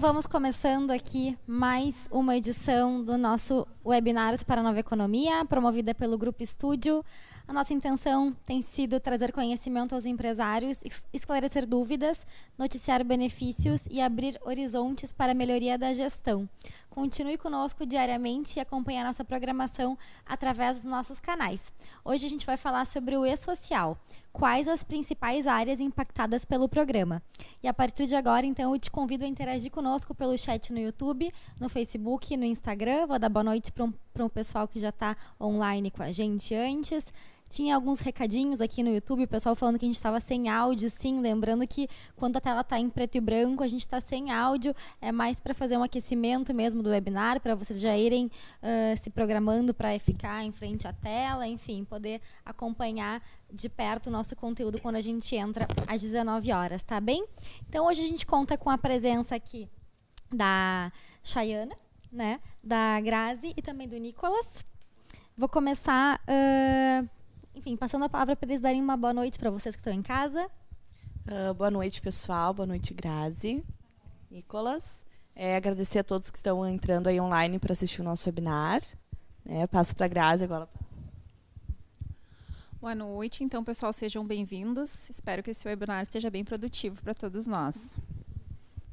Então vamos começando aqui mais uma edição do nosso Webinários para a Nova Economia, promovida pelo Grupo Estúdio. A nossa intenção tem sido trazer conhecimento aos empresários, esclarecer dúvidas, noticiar benefícios e abrir horizontes para a melhoria da gestão. Continue conosco diariamente e acompanhe a nossa programação através dos nossos canais. Hoje a gente vai falar sobre o e-social. Quais as principais áreas impactadas pelo programa? E a partir de agora, então, eu te convido a interagir conosco pelo chat no YouTube, no Facebook, no Instagram. Vou dar boa noite para um, um pessoal que já está online com a gente antes. Tinha alguns recadinhos aqui no YouTube, o pessoal falando que a gente estava sem áudio, sim. Lembrando que quando a tela está em preto e branco, a gente está sem áudio. É mais para fazer um aquecimento mesmo do webinar, para vocês já irem uh, se programando para ficar em frente à tela, enfim, poder acompanhar de perto o nosso conteúdo quando a gente entra às 19 horas, tá bem? Então hoje a gente conta com a presença aqui da Chayana, né? Da Grazi e também do Nicolas. Vou começar. Uh, enfim, passando a palavra para eles darem uma boa noite para vocês que estão em casa. Uh, boa noite, pessoal. Boa noite, Grazi. Nicolas. É, agradecer a todos que estão entrando aí online para assistir o nosso webinar. É, passo para a Grazi agora. Boa noite. Então, pessoal, sejam bem-vindos. Espero que esse webinar seja bem produtivo para todos nós.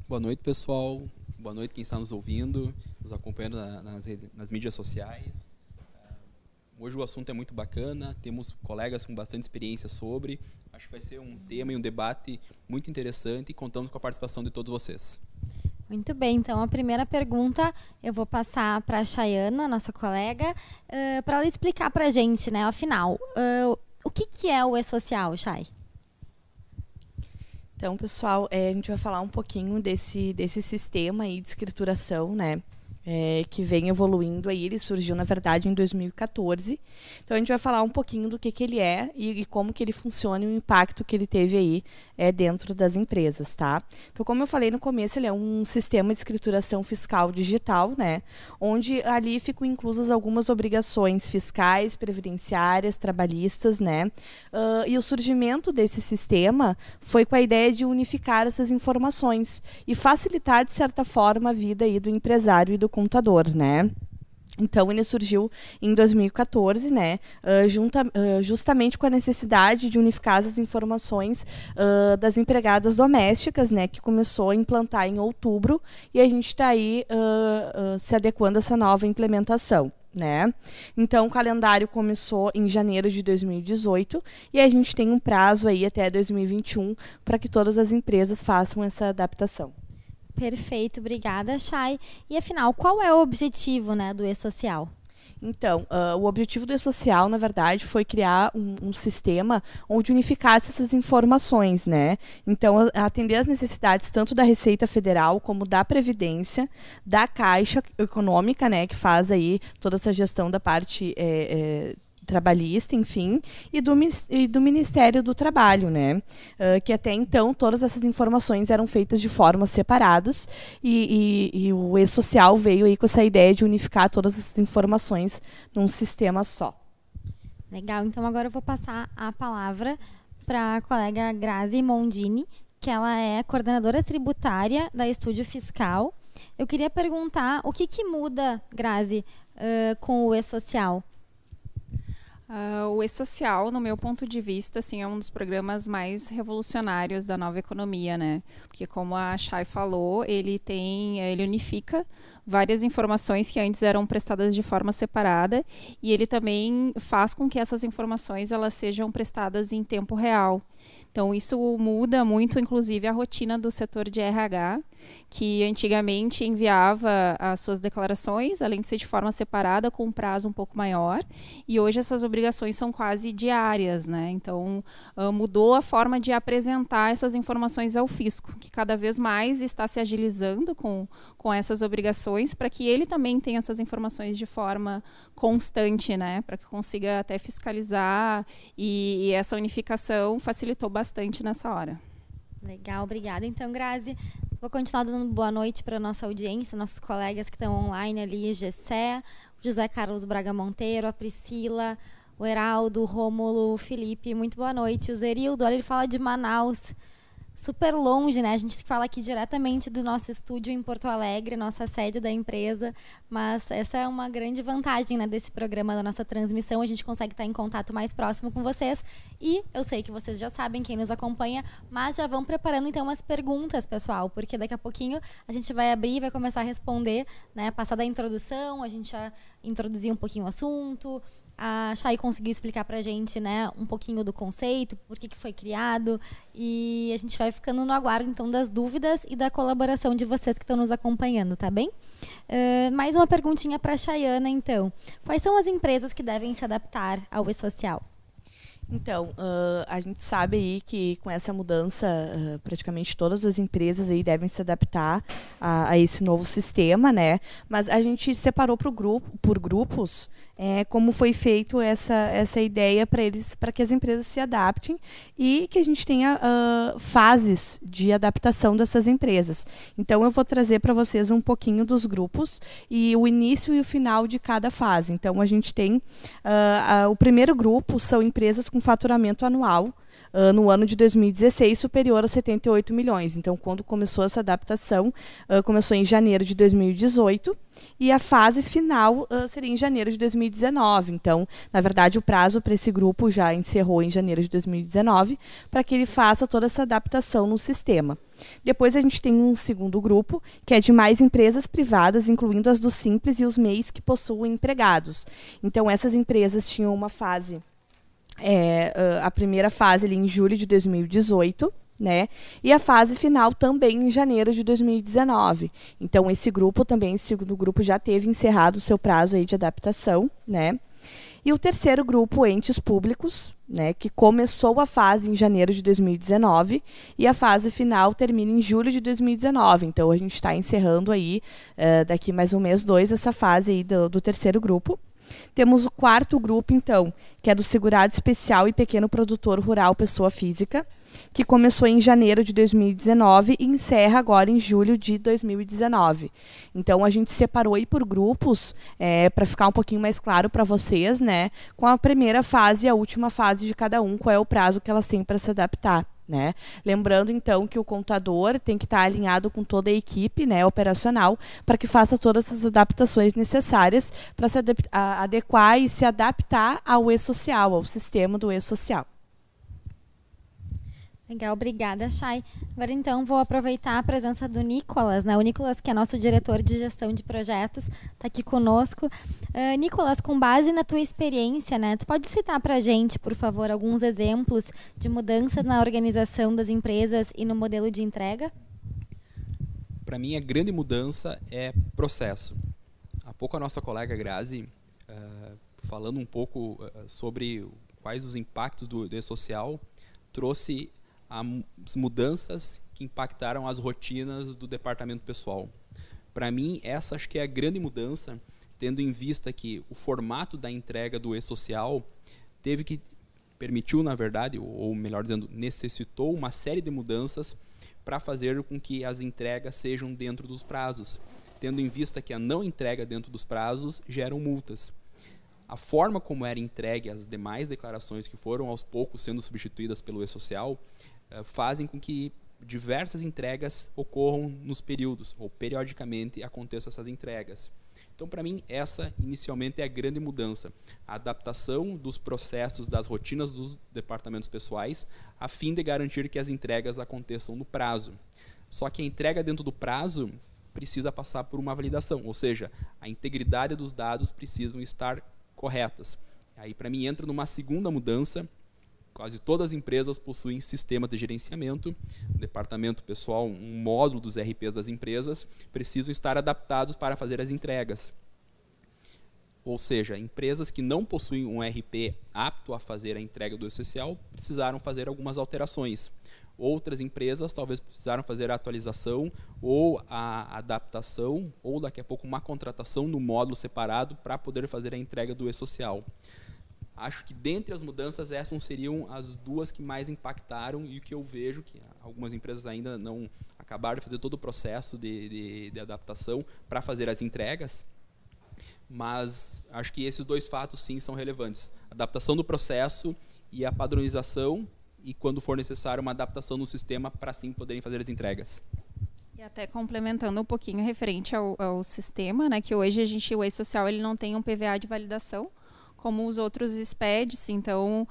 Boa noite, pessoal. Boa noite quem está nos ouvindo, nos acompanhando nas, nas mídias sociais. Hoje o assunto é muito bacana, temos colegas com bastante experiência sobre. Acho que vai ser um tema e um debate muito interessante e contamos com a participação de todos vocês. Muito bem, então a primeira pergunta eu vou passar para a Chayana, nossa colega, uh, para ela explicar para a gente, né, afinal, uh, o que, que é o e-social, Chay? Então, pessoal, é, a gente vai falar um pouquinho desse, desse sistema aí de escrituração, né? É, que vem evoluindo aí. Ele surgiu, na verdade, em 2014. Então a gente vai falar um pouquinho do que, que ele é e, e como que ele funciona e o impacto que ele teve aí é, dentro das empresas, tá? Então, como eu falei no começo, ele é um sistema de escrituração fiscal digital, né? Onde ali ficam inclusas algumas obrigações fiscais, previdenciárias, trabalhistas, né? Uh, e o surgimento desse sistema foi com a ideia de unificar essas informações e facilitar, de certa forma, a vida aí do empresário e do computador, né? Então ele surgiu em 2014, né, uh, junta, uh, justamente com a necessidade de unificar as informações uh, das empregadas domésticas, né, que começou a implantar em outubro e a gente está aí se adequando a essa nova implementação. Né? Então o calendário começou em janeiro de 2018 e a gente tem um prazo aí até 2021 para que todas as empresas façam essa adaptação. Perfeito, obrigada, Chay. E afinal, qual é o objetivo né, do e-social? Então, uh, o objetivo do E-Social, na verdade, foi criar um, um, sistema onde unificasse essas informações, né? Então, atender às necessidades tanto da Receita Federal como da Previdência, da Caixa Econômica, né, que faz aí toda essa gestão da parte é, é, trabalhista, enfim, e do, e do Ministério do Trabalho, né? Uh, que até então todas essas informações eram feitas de formas separadas e, e, e o E-Social veio aí com essa ideia de unificar todas essas informações num sistema só. Legal, então agora eu vou passar a palavra para a colega Grazi Mondini, que ela é coordenadora tributária da Estúdio Fiscal. Eu queria perguntar o que, que muda, Grazi, uh, com o E-Social? Uh, o E-Social, no meu ponto de vista, assim, é um dos programas mais revolucionários da nova economia, né? Porque como a Chay falou, ele tem, ele unifica várias informações que antes eram prestadas de forma separada e ele também faz com que essas informações elas sejam prestadas em tempo real. Então, isso muda muito, inclusive, a rotina do setor de RH, que antigamente enviava as suas declarações, além de ser de forma separada, com um prazo um pouco maior, e hoje essas obrigações são quase diárias. Né? Então, uh, mudou a forma de apresentar essas informações ao fisco, que cada vez mais está se agilizando com, com essas obrigações, para que ele também tenha essas informações de forma constante, né? para que consiga até fiscalizar, e, e essa unificação facilitou bastante nessa hora. Legal, obrigada. Então, Grazi, vou continuar dando boa noite para nossa audiência, nossos colegas que estão online ali, Gessé, José Carlos Braga Monteiro, a Priscila, o Heraldo, o Rômulo, o Felipe, muito boa noite. O Zerildo, olha, ele fala de Manaus. Super longe, né? A gente fala aqui diretamente do nosso estúdio em Porto Alegre, nossa sede da empresa, mas essa é uma grande vantagem, né, desse programa da nossa transmissão, a gente consegue estar em contato mais próximo com vocês. E eu sei que vocês já sabem quem nos acompanha, mas já vão preparando então as perguntas, pessoal, porque daqui a pouquinho a gente vai abrir e vai começar a responder, né, passar da introdução, a gente já introduzir um pouquinho o assunto, a Chay conseguiu explicar para a gente né, um pouquinho do conceito, por que, que foi criado, e a gente vai ficando no aguardo, então, das dúvidas e da colaboração de vocês que estão nos acompanhando, tá bem? Uh, mais uma perguntinha para a Chayana, então. Quais são as empresas que devem se adaptar ao e-social? Então, uh, a gente sabe aí que com essa mudança, uh, praticamente todas as empresas aí devem se adaptar a, a esse novo sistema, né? Mas a gente separou pro grupo, por grupos é, como foi feito essa, essa ideia para eles, para que as empresas se adaptem e que a gente tenha uh, fases de adaptação dessas empresas. Então eu vou trazer para vocês um pouquinho dos grupos e o início e o final de cada fase. Então a gente tem uh, uh, o primeiro grupo são empresas com faturamento anual uh, no ano de 2016 superior a 78 milhões. Então, quando começou essa adaptação, uh, começou em janeiro de 2018 e a fase final uh, seria em janeiro de 2019. Então, na verdade, o prazo para esse grupo já encerrou em janeiro de 2019 para que ele faça toda essa adaptação no sistema. Depois a gente tem um segundo grupo, que é de mais empresas privadas, incluindo as do Simples e os MEIs que possuem empregados. Então, essas empresas tinham uma fase é, a primeira fase ali em julho de 2018, né? E a fase final também em janeiro de 2019. Então esse grupo também, esse segundo grupo já teve encerrado o seu prazo aí de adaptação, né? E o terceiro grupo, entes públicos, né, que começou a fase em janeiro de 2019 e a fase final termina em julho de 2019. Então a gente está encerrando aí uh, daqui mais um mês, dois, essa fase aí do, do terceiro grupo. Temos o quarto grupo, então, que é do segurado especial e pequeno produtor rural pessoa física, que começou em janeiro de 2019 e encerra agora em julho de 2019. Então a gente separou aí por grupos é, para ficar um pouquinho mais claro para vocês, né? Com a primeira fase e a última fase de cada um, qual é o prazo que elas têm para se adaptar. Né? Lembrando então que o contador tem que estar alinhado com toda a equipe né, operacional para que faça todas as adaptações necessárias para se adequar e se adaptar ao e-social, ao sistema do e-social. Legal, obrigada, Chay. Agora, então, vou aproveitar a presença do Nicolas, né? O Nicolas, que é nosso diretor de gestão de projetos, está aqui conosco. Uh, Nicolas, com base na tua experiência, né? Tu pode citar para a gente, por favor, alguns exemplos de mudanças na organização das empresas e no modelo de entrega? Para mim, a grande mudança é processo. Há pouco a nossa colega Grazi, uh, falando um pouco uh, sobre quais os impactos do, do e-social, trouxe as mudanças que impactaram as rotinas do departamento pessoal. Para mim, essa acho que é a grande mudança, tendo em vista que o formato da entrega do e-social teve que permitiu, na verdade, ou melhor dizendo, necessitou uma série de mudanças para fazer com que as entregas sejam dentro dos prazos, tendo em vista que a não entrega dentro dos prazos geram multas. A forma como era entregue as demais declarações que foram aos poucos sendo substituídas pelo e-social uh, fazem com que diversas entregas ocorram nos períodos, ou periodicamente aconteçam essas entregas. Então, para mim, essa inicialmente é a grande mudança. A adaptação dos processos, das rotinas dos departamentos pessoais, a fim de garantir que as entregas aconteçam no prazo. Só que a entrega dentro do prazo precisa passar por uma validação, ou seja, a integridade dos dados precisam estar corretas. Aí, para mim, entra numa segunda mudança, Quase todas as empresas possuem sistema de gerenciamento, um departamento pessoal, um módulo dos RPs das empresas, precisam estar adaptados para fazer as entregas. Ou seja, empresas que não possuem um RP apto a fazer a entrega do essencial precisaram fazer algumas alterações. Outras empresas talvez precisaram fazer a atualização ou a adaptação, ou daqui a pouco uma contratação no módulo separado para poder fazer a entrega do e-social. Acho que dentre as mudanças essas seriam as duas que mais impactaram e que eu vejo que algumas empresas ainda não acabaram de fazer todo o processo de, de, de adaptação para fazer as entregas. Mas acho que esses dois fatos sim são relevantes: adaptação do processo e a padronização e, quando for necessário, uma adaptação no sistema para assim poderem fazer as entregas. E até complementando um pouquinho referente ao, ao sistema, né, que hoje a gente, o e-social, ele não tem um PVA de validação, como os outros SPEDs, então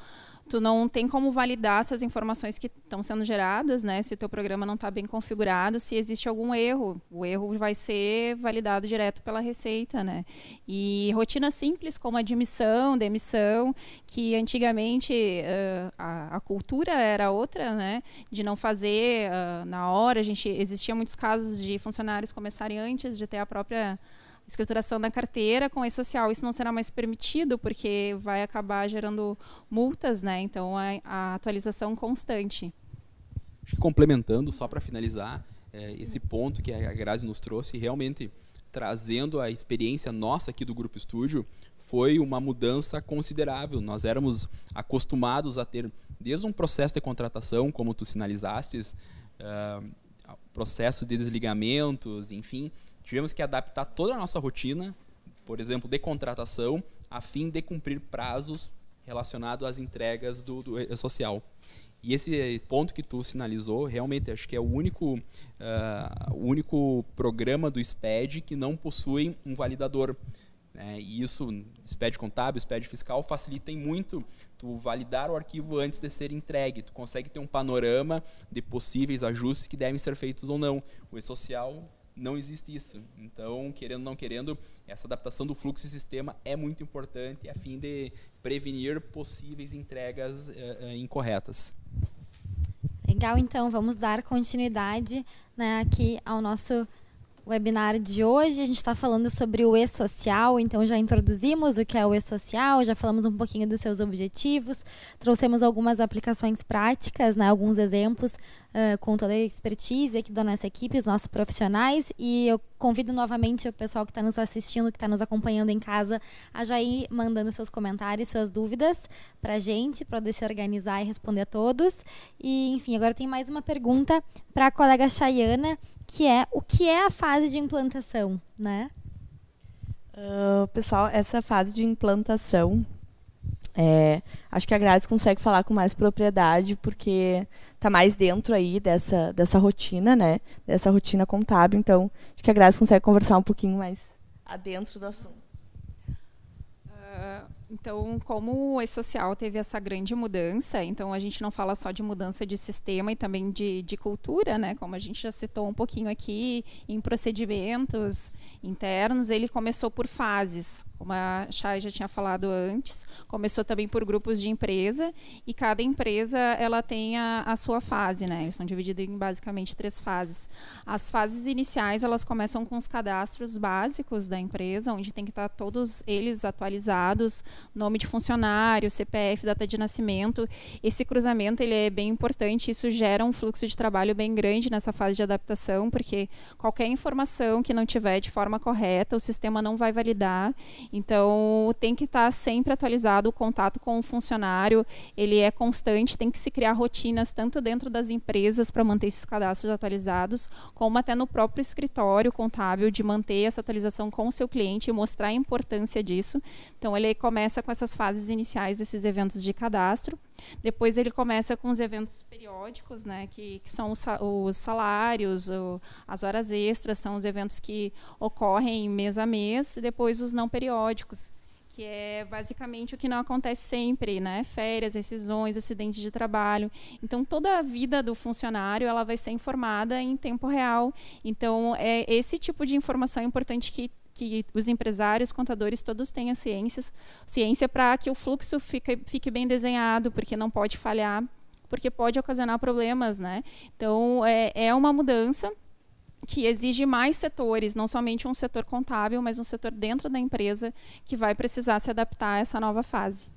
tu não tem como validar essas informações que estão sendo geradas, né? Se teu programa não está bem configurado, se existe algum erro, o erro vai ser validado direto pela Receita, né? E rotinas simples como admissão, demissão, que antigamente uh, a, a, cultura era outra, né? De não fazer uh, na hora, a gente existia muitos casos de funcionários começarem antes de ter a própria escrituração da carteira com e-social. Isso não será mais permitido porque vai acabar gerando multas, né? Então, a, a atualização constante. Acho que complementando, só para finalizar, é, esse ponto que a Grazi nos trouxe, realmente trazendo a experiência nossa aqui do Grupo Estúdio, foi uma mudança considerável. Nós éramos acostumados a ter, desde um processo de contratação, como tu sinalizastes, uh, processo de desligamentos, enfim, tivemos que adaptar toda a nossa rotina, por exemplo, de contratação, a fim de cumprir prazos relacionados às entregas do, do social. E esse ponto que tu sinalizou, realmente acho que é o único, uh, o único programa do SPED que não possui um validador. Né? E isso, SPED contábil, SPED fiscal, facilita muito tu validar o arquivo antes de ser entregue. Tu consegue ter um panorama de possíveis ajustes que devem ser feitos ou não. O e-social não existe isso. Então, querendo ou não querendo, essa adaptação do fluxo e sistema é muito importante a fim de prevenir possíveis entregas uh, incorretas. Legal, então, vamos dar continuidade né, aqui ao nosso webinar de hoje. A gente está falando sobre o e-social, então já introduzimos o que é o e-social, já falamos um pouquinho dos seus objetivos, trouxemos algumas aplicações práticas, né, alguns exemplos uh, com toda a expertise aqui da nossa equipe, os nossos profissionais, e eu convido novamente o pessoal que está nos assistindo, que está nos acompanhando em casa, a já ir mandando seus comentários, suas dúvidas para a gente, para poder se organizar e responder a todos. E, enfim, agora tem mais uma pergunta para a colega Chayana, que é o que é a fase de implantação, né? Uh, pessoal, essa fase de implantação, é, acho que a Grazi consegue falar com mais propriedade, porque está mais dentro aí dessa, dessa rotina, né? Dessa rotina contábil, então acho que a Grazi consegue conversar um pouquinho mais adentro do assunto. Uh, então, como o e-social teve essa grande mudança, então a gente não fala só de mudança de sistema e também de, de cultura, né? Como a gente já citou um pouquinho aqui, em procedimentos internos, ele começou por fases como a Chay já tinha falado antes, começou também por grupos de empresa e cada empresa ela tem a, a, sua fase, né? Eles são divididos em basicamente três fases. As fases iniciais elas começam com os cadastros básicos da empresa, onde tem que estar todos eles atualizados, nome de funcionário, CPF, data de nascimento. Esse cruzamento ele é bem importante, isso gera um fluxo de trabalho bem grande nessa fase de adaptação, porque qualquer informação que não tiver de forma correta, o sistema não vai validar então, tem que estar sempre atualizado o contato com o funcionário, ele é constante, tem que se criar rotinas tanto dentro das empresas para manter esses cadastros atualizados, como até no próprio escritório contábil de manter essa atualização com o seu cliente e mostrar a importância disso. Então, ele começa com essas fases iniciais desses eventos de cadastro. Depois ele começa com os eventos periódicos, né, que, que são os, os salários, o, as horas extras, são os eventos que ocorrem mês a mês, e depois os não periódicos, que é basicamente o que não acontece sempre, né? Férias, rescisões, acidentes de trabalho. Então toda a vida do funcionário ela vai ser informada em tempo real. Então é esse tipo de informação é importante que que os empresários, contadores, todos tenham ciências, ciência para que o fluxo fique, fique bem desenhado, porque não pode falhar, porque pode ocasionar problemas, né? Então, é, é uma mudança que exige mais setores, não somente um setor contábil, mas um setor dentro da empresa que vai precisar se adaptar a essa nova fase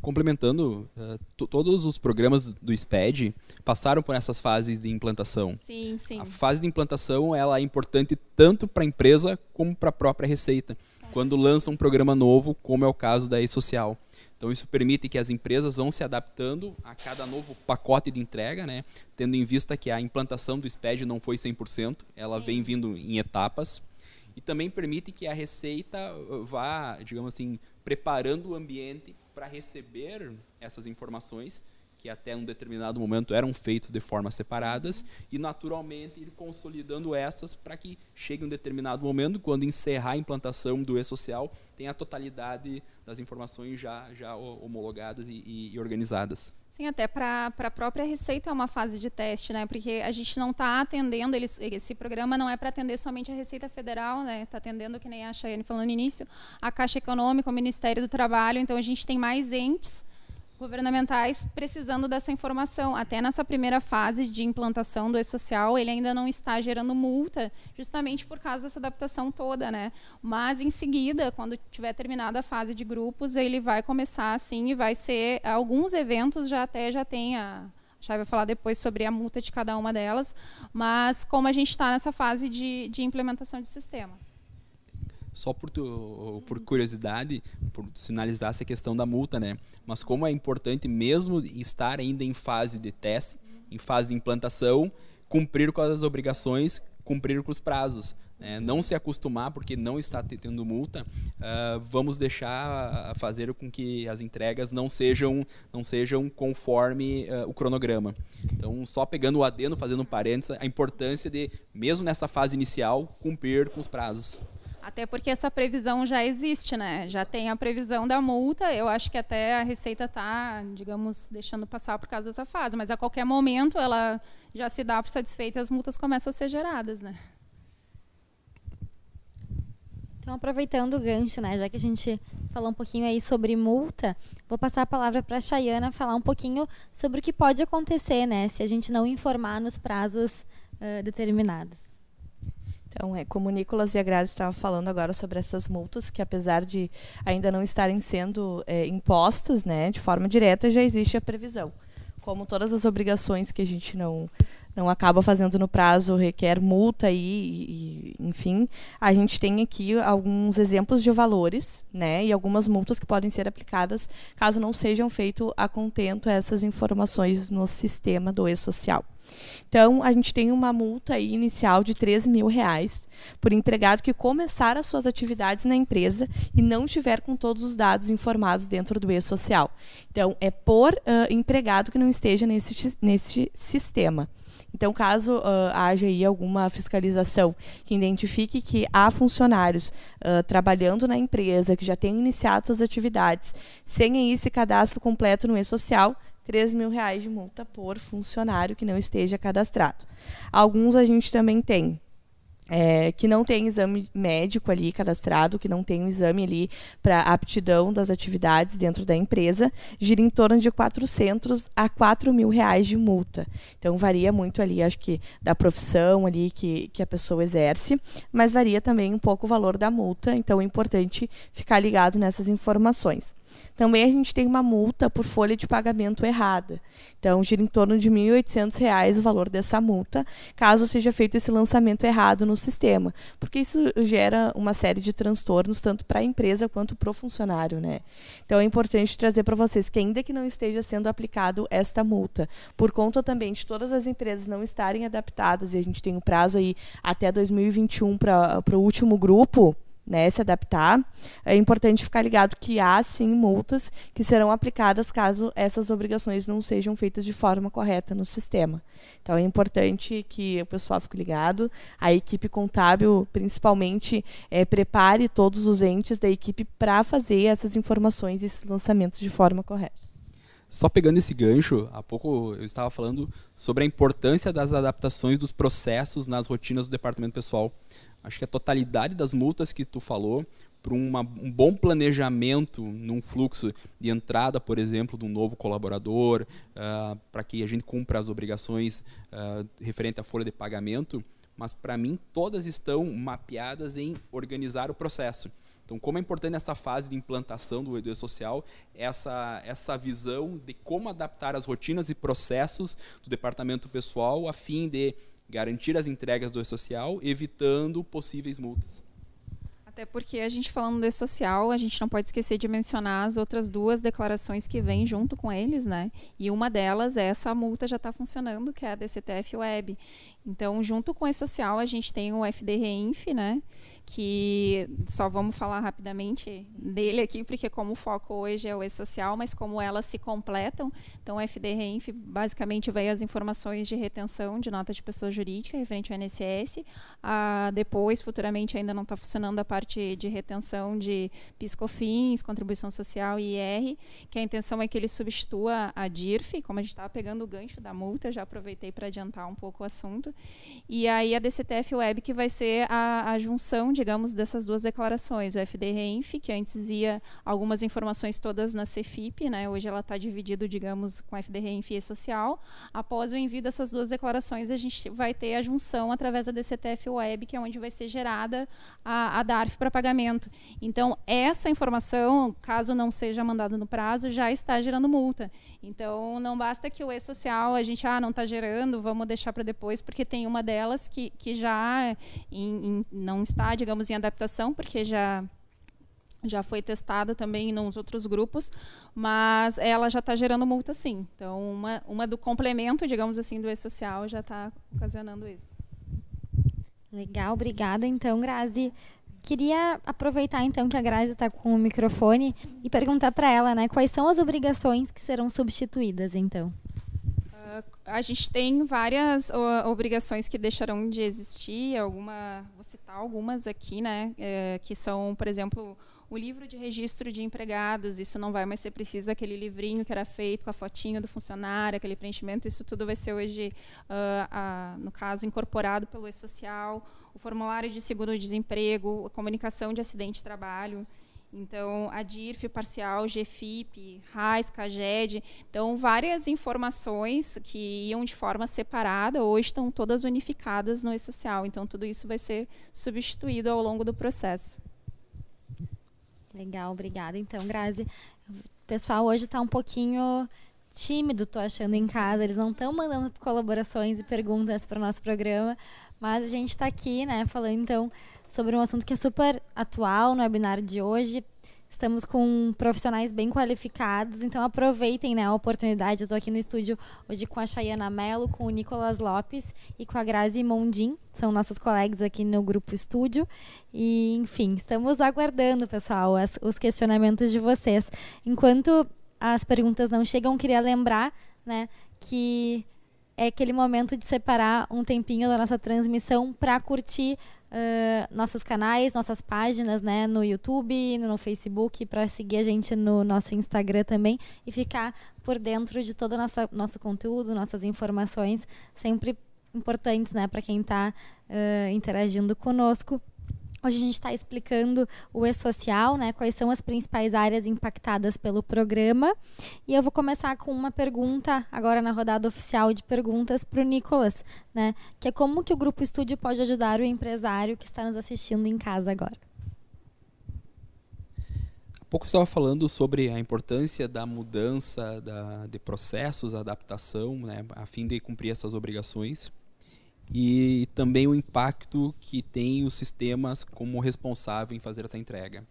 complementando, uh, todos os programas do SPED passaram por essas fases de implantação. Sim, sim. A fase de implantação ela é importante tanto para a empresa como para a própria Receita, quando lança um programa novo, como é o caso da E-Social. Então isso permite que as empresas vão se adaptando a cada novo pacote de entrega, né? tendo em vista que a implantação do SPED não foi 100%, ela Sim. vem vindo em etapas. E também permite que a Receita vá, digamos assim, preparando o ambiente para receber essas informações que até um determinado momento eram feitos de formas separadas e naturalmente ir consolidando essas para que chegue um determinado momento quando encerrar a implantação do e-social tenha a totalidade das informações já já homologadas e, e organizadas. Sim, até para a própria Receita é uma fase de teste, né? Porque a gente não está atendendo, eles, esse programa não é para atender somente a Receita Federal, né? Está atendendo, que nem a Chayane falou no início, a Caixa Econômica, o Ministério do Trabalho, então a gente tem mais entes governamentais precisando dessa informação. Até nessa primeira fase de implantação do e-social, ele ainda não está gerando multa, justamente por causa dessa adaptação toda, né? Mas em seguida, quando tiver terminada a fase de grupos, ele vai começar assim e vai ser alguns eventos já até já tem a já vai falar depois sobre a multa de cada uma delas, mas como a gente está nessa fase de, de implementação de sistema só por, tu, por curiosidade, por sinalizar essa questão da multa, né? Mas como é importante mesmo estar ainda em fase de teste, em fase de implantação, cumprir com as obrigações, cumprir com os prazos. Né? Não se acostumar, porque não está tendo multa, uh, vamos deixar fazer com que as entregas não sejam, não sejam conforme uh, o cronograma. Então, só pegando o adendo, fazendo um parênteses, a importância de, mesmo nessa fase inicial, cumprir com os prazos. Até porque essa previsão já existe, né? Já tem a previsão da multa. Eu acho que até a Receita está, digamos, deixando passar por causa dessa fase. Mas a qualquer momento ela já se dá por satisfeita e as multas começam a ser geradas, né? Então, aproveitando o gancho, né, já que a gente falou um pouquinho aí sobre multa, vou passar a palavra para a Chayana falar um pouquinho sobre o que pode acontecer, né, se a gente não informar nos prazos uh, determinados. Então, é, como o Nicolas e a Grazi estavam falando agora sobre essas multas, que apesar de ainda não estarem sendo é, impostas né, de forma direta, já existe a previsão. Como todas as obrigações que a gente não, não acaba fazendo no prazo requer multa e, e, enfim, a gente tem aqui alguns exemplos de valores, né, e algumas multas que podem ser aplicadas caso não sejam feito a contento essas informações no sistema do e-social. Então, a gente tem uma multa inicial de 3 mil reais por empregado que começar as suas atividades na empresa e não estiver com todos os dados informados dentro do e-social. Então, é por uh, empregado que não esteja nesse, nesse sistema. Então, caso uh, haja aí alguma fiscalização que identifique que há funcionários uh, trabalhando na empresa que já têm iniciado suas atividades sem esse cadastro completo no e-social, 3 mil reais de multa por funcionário que não esteja cadastrado. Alguns a gente também tem é, que não tem exame médico ali cadastrado, que não tem um exame ali para aptidão das atividades dentro da empresa, gira em torno de 400 a 4 mil reais de multa. Então varia muito ali, acho que da profissão ali que, que a pessoa exerce, mas varia também um pouco o valor da multa, então é importante ficar ligado nessas informações. Também a gente tem uma multa por folha de pagamento errada. Então, gira em torno de R$ 1.800 o valor dessa multa, caso seja feito esse lançamento errado no sistema. Porque isso gera uma série de transtornos, tanto para a empresa quanto para o funcionário. Né? Então, é importante trazer para vocês que, ainda que não esteja sendo aplicado esta multa, por conta também de todas as empresas não estarem adaptadas, e a gente tem um prazo aí até 2021 para o último grupo, né, se adaptar. É importante ficar ligado que há sim multas que serão aplicadas caso essas obrigações não sejam feitas de forma correta no sistema. Então é importante que o pessoal fique ligado, a equipe contábil principalmente é, prepare todos os entes da equipe para fazer essas informações e esses lançamentos de forma correta. Só pegando esse gancho, há pouco eu estava falando sobre a importância das adaptações dos processos nas rotinas do departamento pessoal acho que a totalidade das multas que tu falou, para um bom planejamento num fluxo de entrada, por exemplo, de um novo colaborador, uh, para que a gente cumpra as obrigações uh, referente à folha de pagamento, mas para mim todas estão mapeadas em organizar o processo. Então, como é importante nessa fase de implantação do e social, essa, essa visão de como adaptar as rotinas e processos do departamento pessoal a fim de garantir as entregas do e-social, evitando possíveis multas. Até porque a gente falando do e-social, a gente não pode esquecer de mencionar as outras duas declarações que vêm junto com eles, né? E uma delas é essa multa já está funcionando, que é a DCTF Web. Então, junto com o e-social, a gente tem o FD Reinf, né? Que só vamos falar rapidamente dele aqui, porque como o foco hoje é o e-social, mas como elas se completam, então o FD-RENF basicamente veio as informações de retenção de nota de pessoa jurídica referente ao INSS, ah, depois, futuramente, ainda não está funcionando a parte de retenção de PIS/COFINS, contribuição social e IR, que a intenção é que ele substitua a DIRF, como a gente estava pegando o gancho da multa, já aproveitei para adiantar um pouco o assunto, e aí a DCTF Web que vai ser a, a junção digamos, dessas duas declarações. O FD-RENF, que antes ia algumas informações todas na CFIP, né, hoje ela está dividido, digamos, com FD-RENF e social. Após o envio dessas duas declarações, a gente vai ter a junção através da DCTF Web, que é onde vai ser gerada a, a DARF para pagamento. Então, essa informação, caso não seja mandada no prazo, já está gerando multa. Então, não basta que o e-social a gente ah, não está gerando, vamos deixar para depois, porque tem uma delas que, que já em, em, não está, digamos, digamos, em adaptação, porque já já foi testada também nos outros grupos, mas ela já está gerando multa sim. Então, uma, uma do complemento, digamos assim, do e-social já está ocasionando isso. Legal, obrigada então, Grazi. Queria aproveitar então que a Grazi está com o microfone e perguntar para ela, né, quais são as obrigações que serão substituídas então a gente tem várias obrigações que deixarão de existir, alguma, vou citar algumas aqui, né, é, que são, por exemplo, o livro de registro de empregados, isso não vai mais ser preciso aquele livrinho que era feito com a fotinha do funcionário, aquele preenchimento, isso tudo vai ser hoje, uh, no caso, incorporado pelo e-social, o formulário de seguro-desemprego, a comunicação de acidente de trabalho, então, a DIRF parcial, GFIP, RAIS, CAGED. Então, várias informações que iam de forma separada, hoje estão todas unificadas no e-social. Então, tudo isso vai ser substituído ao longo do processo. Legal, obrigada. Então, Grazi, o pessoal hoje está um pouquinho tímido, estou achando, em casa. Eles não estão mandando colaborações e perguntas para o nosso programa, mas a gente está aqui, né, falando, então, sobre um assunto que é super atual no webinar de hoje. Estamos com profissionais bem qualificados, então aproveitem né, a oportunidade. Estou aqui no estúdio hoje com a Chayana Mello, com o Nicolas Lopes e com a Grazi Mondim, são nossos colegas aqui no grupo estúdio. E, enfim, estamos aguardando, pessoal, as, os questionamentos de vocês. Enquanto as perguntas não chegam, queria lembrar né, que é aquele momento de separar um tempinho da nossa transmissão para curtir uh, nossos canais, nossas páginas, né, no YouTube, no Facebook, para seguir a gente no nosso Instagram também e ficar por dentro de todo o nosso, conteúdo, nossas informações, sempre importantes, né, para quem está uh, interagindo conosco. Hoje a gente está explicando o e-social, né? Quais são as principais áreas impactadas pelo programa. E eu vou começar com uma pergunta agora na rodada oficial de perguntas para o Nicolas, né? Que é como que o Grupo Estúdio pode ajudar o empresário que está nos assistindo em casa agora. Há pouco estava falando sobre a importância da mudança da, de processos, adaptação, né? A fim de cumprir essas obrigações e também o impacto que tem os sistemas como responsável em fazer essa entrega.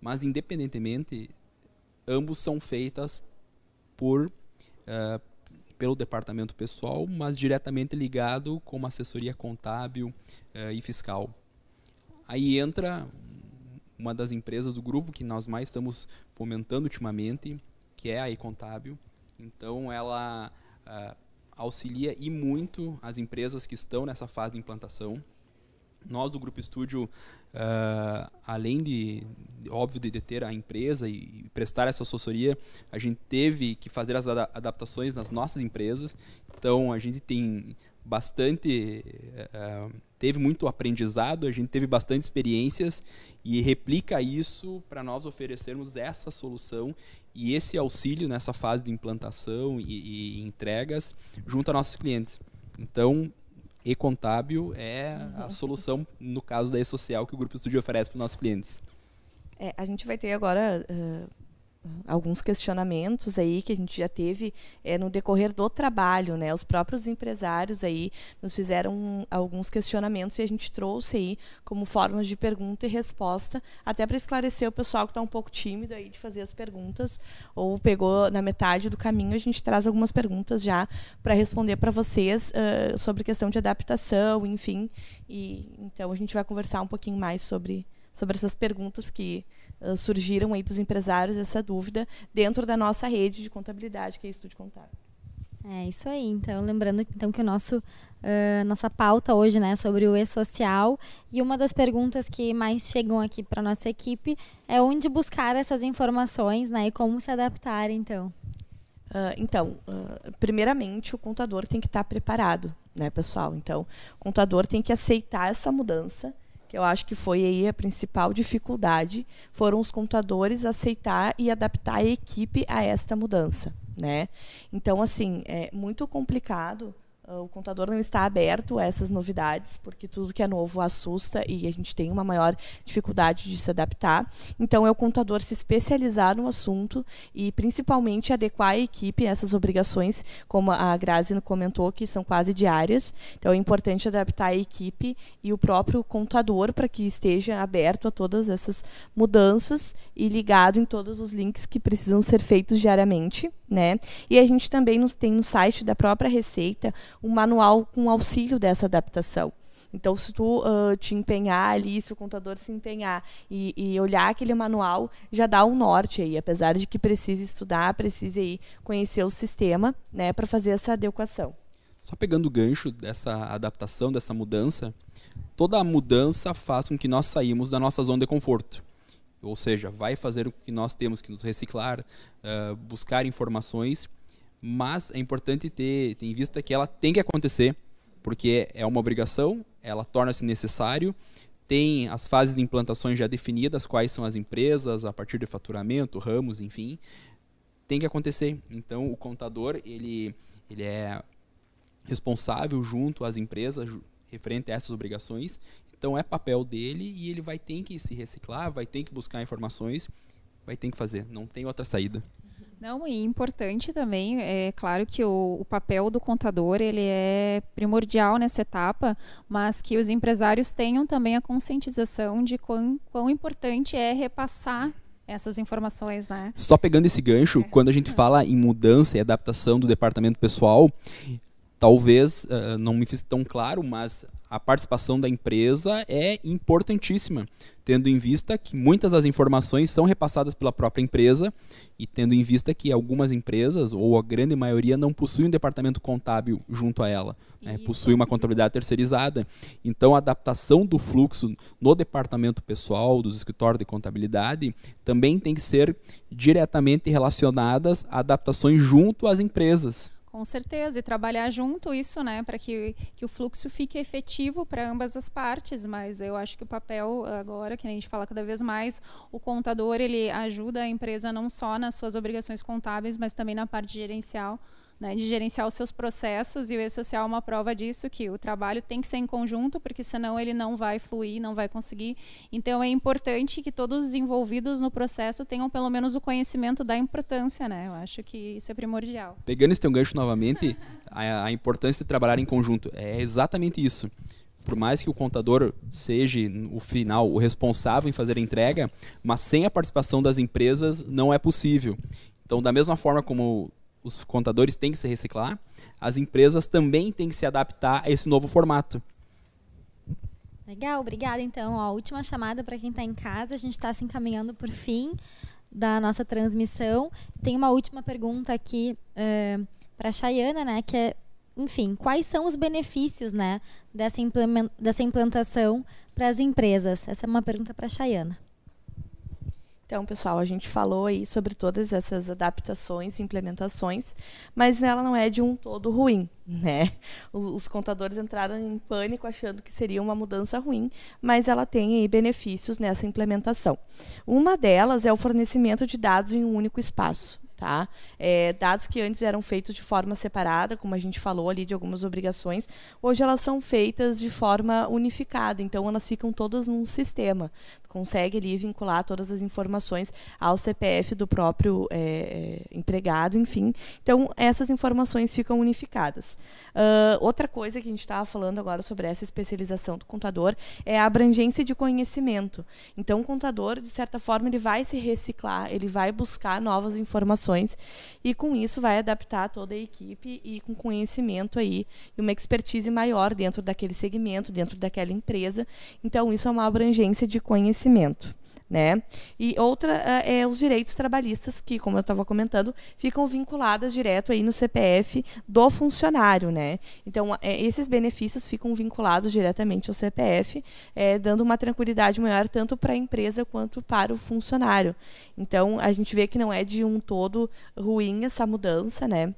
Mas, independentemente, ambos são feitas por uh, pelo departamento pessoal, mas diretamente ligado com uma assessoria contábil uh, e fiscal. Aí entra uma das empresas do grupo que nós mais estamos fomentando ultimamente, que é a e-contábil. Então, ela uh, auxilia e muito as empresas que estão nessa fase de implantação. Nós do Grupo Estúdio, uh, além de, óbvio, de ter a empresa e, prestar essa assessoria, a gente teve que fazer as adaptações nas nossas empresas. Então, a gente tem bastante uh, teve muito aprendizado, a gente teve bastante experiências e replica isso para nós oferecermos essa solução e esse auxílio nessa fase de implantação e, e entregas junto a nossos clientes. Então, e-contábil é a uhum. solução no caso da e-social que o Grupo Estúdio oferece para os nossos clientes. É, a gente vai ter agora uh, alguns questionamentos aí que a gente já teve é, no decorrer do trabalho, né? Os próprios empresários aí nos fizeram alguns questionamentos e a gente trouxe aí como formas de pergunta e resposta, até para esclarecer o pessoal que está um pouco tímido aí de fazer as perguntas ou pegou na metade do caminho, a gente traz algumas perguntas já para responder para vocês uh, sobre questão de adaptação, enfim. E então a gente vai conversar um pouquinho mais sobre sobre essas perguntas que uh, surgiram aí dos empresários, essa dúvida, dentro da nossa rede de contabilidade, que é Estúdio Contábil. É isso aí. Então, lembrando então que o nosso uh, nossa pauta hoje, né, sobre o e-social e uma das perguntas que mais chegam aqui para nossa equipe é onde buscar essas informações, né, e como se adaptar, então. Uh, então, uh, primeiramente, o contador tem que estar tá preparado, né, pessoal? Então, o contador tem que aceitar essa mudança que eu acho que foi aí a principal dificuldade, foram os contadores aceitar e adaptar a equipe a esta mudança, né? Então, assim, é muito complicado o contador não está aberto a essas novidades, porque tudo que é novo assusta e a gente tem uma maior dificuldade de se adaptar. Então, é o contador se especializar no assunto e, principalmente, adequar a equipe a essas obrigações, como a Grazi comentou, que são quase diárias. Então, é importante adaptar a equipe e o próprio contador para que esteja aberto a todas essas mudanças e ligado em todos os links que precisam ser feitos diariamente. Né? E a gente também nos, tem no site da própria Receita um manual com auxílio dessa adaptação. Então, se tu uh, te empenhar ali, se o contador se empenhar e, e, olhar aquele manual, já dá um norte aí, apesar de que precise estudar, precise aí conhecer o sistema, né, para fazer essa adequação. Só pegando o gancho dessa adaptação, dessa mudança, toda mudança faz com que nós saímos da nossa zona de conforto. Ou seja, vai fazer com que nós temos que nos reciclar, uh, buscar informações mas é importante ter, ter em vista que ela tem que acontecer, porque é uma obrigação, ela torna-se necessário, tem as fases de implantações já definidas, quais são as empresas, a partir de faturamento, ramos, enfim, tem que acontecer. Então, o contador, ele, ele é responsável junto às empresas referente a essas obrigações, então é papel dele e ele vai ter que se reciclar, vai ter que buscar informações, vai ter que fazer, não tem outra saída. Não, e importante também, é claro que o, o, papel do contador ele é primordial nessa etapa, mas que os empresários tenham também a conscientização de quão, quão importante é repassar essas informações, né? Só pegando esse gancho, é. quando a gente fala em mudança e adaptação do departamento pessoal, talvez uh, não me fiz tão claro, mas a participação da empresa é importantíssima, tendo em vista que muitas das informações são repassadas pela própria empresa e tendo em vista que algumas empresas, ou a grande maioria, não possuem um departamento contábil junto a ela, né? possui uma contabilidade terceirizada. Então, a adaptação do fluxo no departamento pessoal, dos escritórios de contabilidade, também tem que ser diretamente relacionadas a adaptações junto às empresas. Com certeza, e trabalhar junto isso, né, para que, que o fluxo fique efetivo para ambas as partes, mas eu acho que o papel agora, que a gente fala cada vez mais, o contador, ele ajuda a empresa não só nas suas obrigações contábeis, mas também na parte gerencial, né, de gerenciar os seus processos e o e-social é uma prova disso, que o trabalho tem que ser em conjunto, porque senão ele não vai fluir, não vai conseguir. Então é importante que todos os envolvidos no processo tenham pelo menos o conhecimento da importância, né? Eu acho que isso é primordial. Pegando esse teu gancho novamente, a, a importância de trabalhar em conjunto é exatamente isso por mais que o contador seja, o final, o responsável em fazer a entrega, mas sem a participação das empresas não é possível. Então, da mesma forma como os contadores têm que se reciclar, as empresas também têm que se adaptar a esse novo formato. Legal, obrigada. Então, ó, última chamada para quem está em casa. A gente está se encaminhando por fim da nossa transmissão. Tem uma última pergunta aqui é, para a Chayana, né? Que é, enfim, quais são os benefícios, né, dessa, dessa implantação para as empresas? Essa é uma pergunta para a Chayana. Então, pessoal, a gente falou aí sobre todas essas adaptações, implementações, mas ela não é de um todo ruim, né? Os, contadores entraram em pânico achando que seria uma mudança ruim, mas ela tem aí benefícios nessa implementação. Uma delas é o fornecimento de dados em um único espaço. Tá? É, dados que antes eram feitos de forma separada, como a gente falou ali de algumas obrigações, hoje elas são feitas de forma unificada, então elas ficam todas num sistema. Consegue ali vincular todas as informações ao CPF do próprio é, é, empregado, enfim. Então, essas informações ficam unificadas. Uh, outra coisa que a gente estava falando agora sobre essa especialização do contador é a abrangência de conhecimento. Então, o contador, de certa forma, ele vai se reciclar, ele vai buscar novas informações e, com isso, vai adaptar toda a equipe e com conhecimento aí e uma expertise maior dentro daquele segmento, dentro daquela empresa. Então, isso é uma abrangência de conhecimento. Né? E outra uh, é os direitos trabalhistas, que, como eu estava comentando, ficam vinculadas direto aí no CPF do funcionário. Né? Então, é, esses benefícios ficam vinculados diretamente ao CPF, é, dando uma tranquilidade maior tanto para a empresa quanto para o funcionário. Então, a gente vê que não é de um todo ruim essa mudança, né?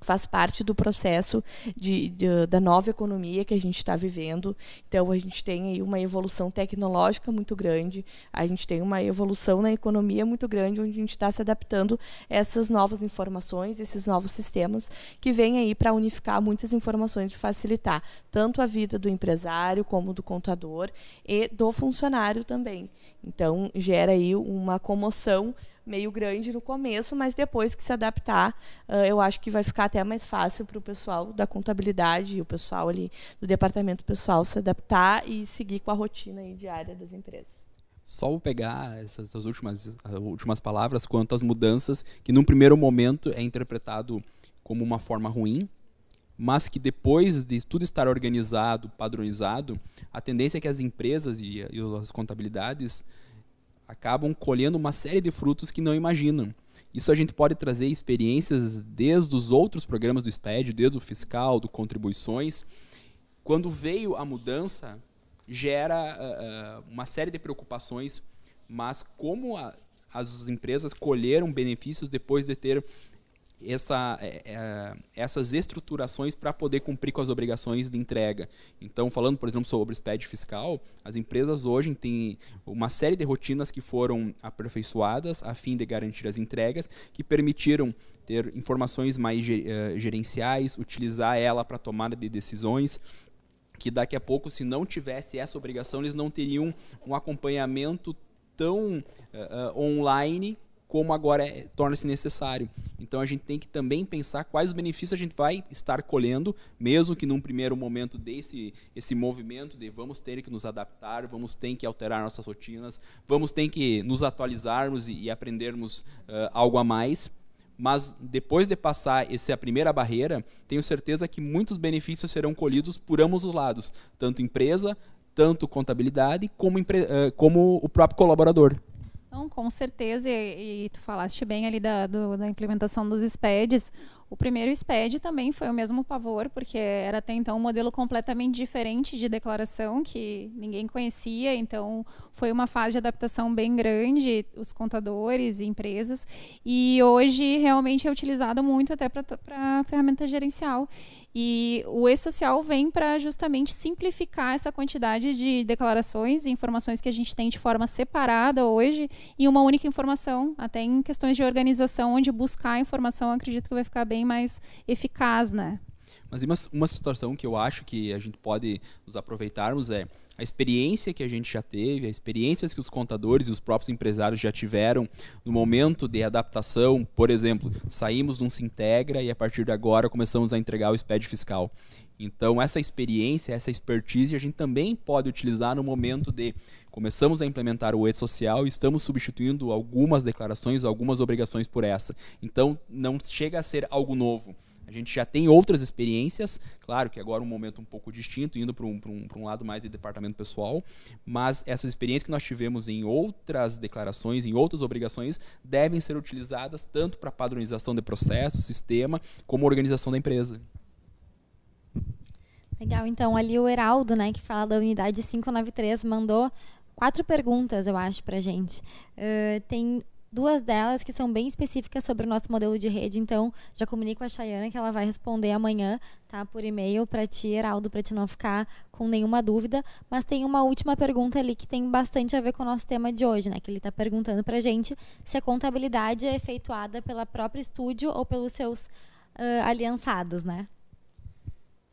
Faz parte do processo de, de, da nova economia que a gente está vivendo. Então, a gente tem aí uma evolução tecnológica muito grande, a gente tem uma evolução na economia muito grande, onde a gente está se adaptando a essas novas informações, esses novos sistemas que vêm aí para unificar muitas informações e facilitar tanto a vida do empresário como do contador e do funcionário também. Então, gera aí uma comoção meio grande no começo, mas depois que se adaptar, uh, eu acho que vai ficar até mais fácil para o pessoal da contabilidade e o pessoal ali do departamento pessoal se adaptar e seguir com a rotina diária das empresas. Só vou pegar essas últimas, últimas palavras quanto às mudanças, que num primeiro momento é interpretado como uma forma ruim, mas que depois de tudo estar organizado, padronizado, a tendência é que as empresas e, e as contabilidades acabam colhendo uma série de frutos que não imaginam. Isso a gente pode trazer experiências desde os outros programas do SPED, desde o fiscal, do contribuições. Quando veio a mudança, gera uh, uma série de preocupações, mas como a, as empresas colheram benefícios depois de ter essa, é, é, essas estruturações para poder cumprir com as obrigações de entrega. Então, falando, por exemplo, sobre SPED fiscal, as empresas hoje têm uma série de rotinas que foram aperfeiçoadas a fim de garantir as entregas, que permitiram ter informações mais uh, gerenciais, utilizar ela para tomada de decisões, que daqui a pouco, se não tivesse essa obrigação, eles não teriam um acompanhamento tão uh, uh, online como agora é, torna-se necessário. Então a gente tem que também pensar quais os benefícios a gente vai estar colhendo, mesmo que num primeiro momento desse esse movimento de vamos ter que nos adaptar, vamos ter que alterar nossas rotinas, vamos ter que nos atualizarmos e, e aprendermos uh, algo a mais. Mas depois de passar essa primeira barreira, tenho certeza que muitos benefícios serão colhidos por ambos os lados, tanto empresa, tanto contabilidade, como, como o próprio colaborador. Não, com certeza, e, e, tu falaste bem ali da, do, da implementação dos SPEDs. O primeiro SPED também foi o mesmo pavor, porque era até então um modelo completamente diferente de declaração, que ninguém conhecia, então foi uma fase de adaptação bem grande, os contadores e empresas, e hoje realmente é utilizado muito até para a ferramenta gerencial. E o e-social vem para justamente simplificar essa quantidade de declarações e informações que a gente tem de forma separada hoje em uma única informação, até em questões de organização, onde buscar a informação, acredito que vai ficar bem mais eficaz, né? Mas uma, uma situação que eu acho que a gente pode nos aproveitarmos é a experiência que a gente já teve, as experiências que os contadores e os próprios empresários já tiveram no momento de adaptação, por exemplo, saímos de um Sintegra e a partir de agora começamos a entregar o SPED fiscal. Então, essa experiência, essa expertise, a gente também pode utilizar no momento de começamos a implementar o e-social e estamos substituindo algumas declarações, algumas obrigações por essa. Então, não chega a ser algo novo. A gente já tem outras experiências, claro que agora um momento um pouco distinto, indo para um, um, um lado mais de departamento pessoal, mas essas experiências que nós tivemos em outras declarações, em outras obrigações, devem ser utilizadas tanto para padronização de processo, sistema, como organização da empresa. Legal, então ali o Heraldo, né, que fala da unidade 593, mandou quatro perguntas, eu acho, para a gente. Uh, tem duas delas que são bem específicas sobre o nosso modelo de rede. Então, já comunico com a Chayana que ela vai responder amanhã, tá? Por e-mail para ti, Heraldo, para te não ficar com nenhuma dúvida. Mas tem uma última pergunta ali que tem bastante a ver com o nosso tema de hoje, né? Que ele está perguntando para gente se a contabilidade é efetuada pela própria estúdio ou pelos seus uh, aliançados, né?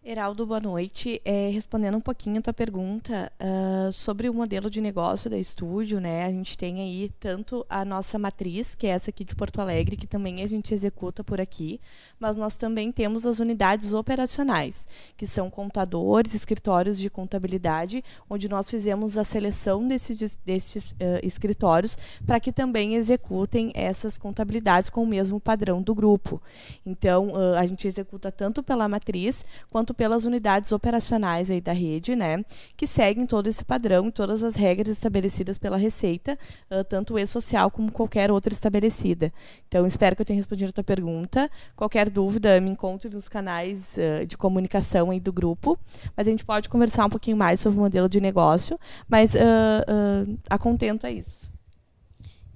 Heraldo, boa noite. É, respondendo um pouquinho a tua pergunta uh, sobre o modelo de negócio da estúdio, né? A gente tem aí tanto a nossa matriz, que é essa aqui de Porto Alegre, que também a gente executa por aqui, mas nós também temos as unidades operacionais, que são contadores, escritórios de contabilidade, onde nós fizemos a seleção desses, desses uh, escritórios para que também executem essas contabilidades com o mesmo padrão do grupo. Então, uh, a gente executa tanto pela matriz quanto pelas unidades operacionais aí da rede, né, que seguem todo esse padrão e todas as regras estabelecidas pela Receita, uh, tanto o E-Social como qualquer outra estabelecida. Então, espero que eu tenha respondido a tua pergunta. Qualquer dúvida, me encontre nos canais uh, de comunicação aí do grupo, mas a gente pode conversar um pouquinho mais sobre o modelo de negócio, mas uh, a contento é isso.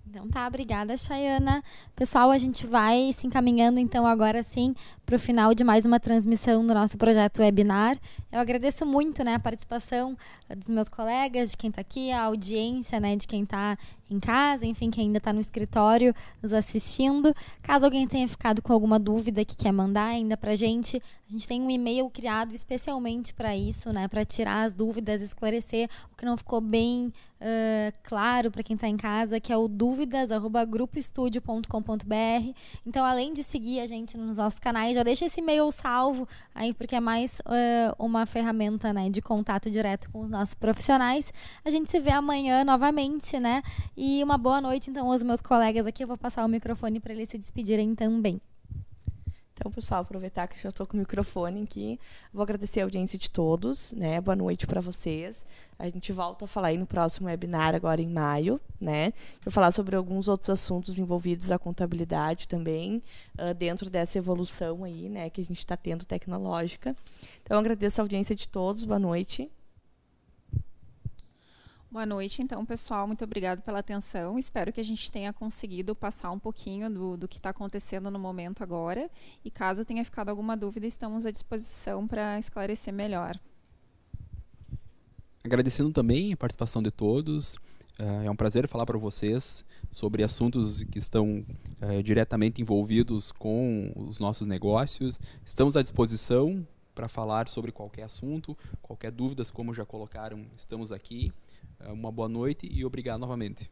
Então tá, obrigada, Chayana. Pessoal, a gente vai se encaminhando então agora sim para o final de mais uma transmissão do nosso projeto webinar. Eu agradeço muito né, a participação dos meus colegas, de quem está aqui, a audiência, né, de quem está em casa, enfim, quem ainda está no escritório nos assistindo. Caso alguém tenha ficado com alguma dúvida que quer mandar ainda para a gente, a gente tem um e-mail criado especialmente para isso, né, para tirar as dúvidas, esclarecer o que não ficou bem uh, claro para quem está em casa, que é o dúvidas@grupoestudio.com.br. Então, além de seguir a gente nos nossos canais, já deixa esse e-mail salvo aí, porque é mais uh, uma ferramenta, né, de contato direto com os nossos profissionais. A gente se vê amanhã novamente, né? E uma boa noite, então, aos meus colegas aqui. Eu vou passar o microfone para eles se despedirem também. Então, pessoal, aproveitar que eu já estou com o microfone aqui, vou agradecer a audiência de todos, né? Boa noite para vocês. A gente volta a falar aí no próximo webinar agora em maio, né? Vou falar sobre alguns outros assuntos envolvidos à contabilidade também, uh, dentro dessa evolução aí, né, que a gente está tendo tecnológica. Então, agradeço a audiência de todos. Boa noite. Boa noite, então, pessoal. Muito obrigado pela atenção. Espero que a gente tenha conseguido passar um pouquinho do, do que está acontecendo no momento agora. E caso tenha ficado alguma dúvida, estamos à disposição para esclarecer melhor. Agradecendo também a participação de todos. Uh, é um prazer falar para vocês sobre assuntos que estão uh, diretamente envolvidos com os nossos negócios. Estamos à disposição para falar sobre qualquer assunto, qualquer dúvidas, como já colocaram, estamos aqui. É, uma boa noite e obrigado novamente.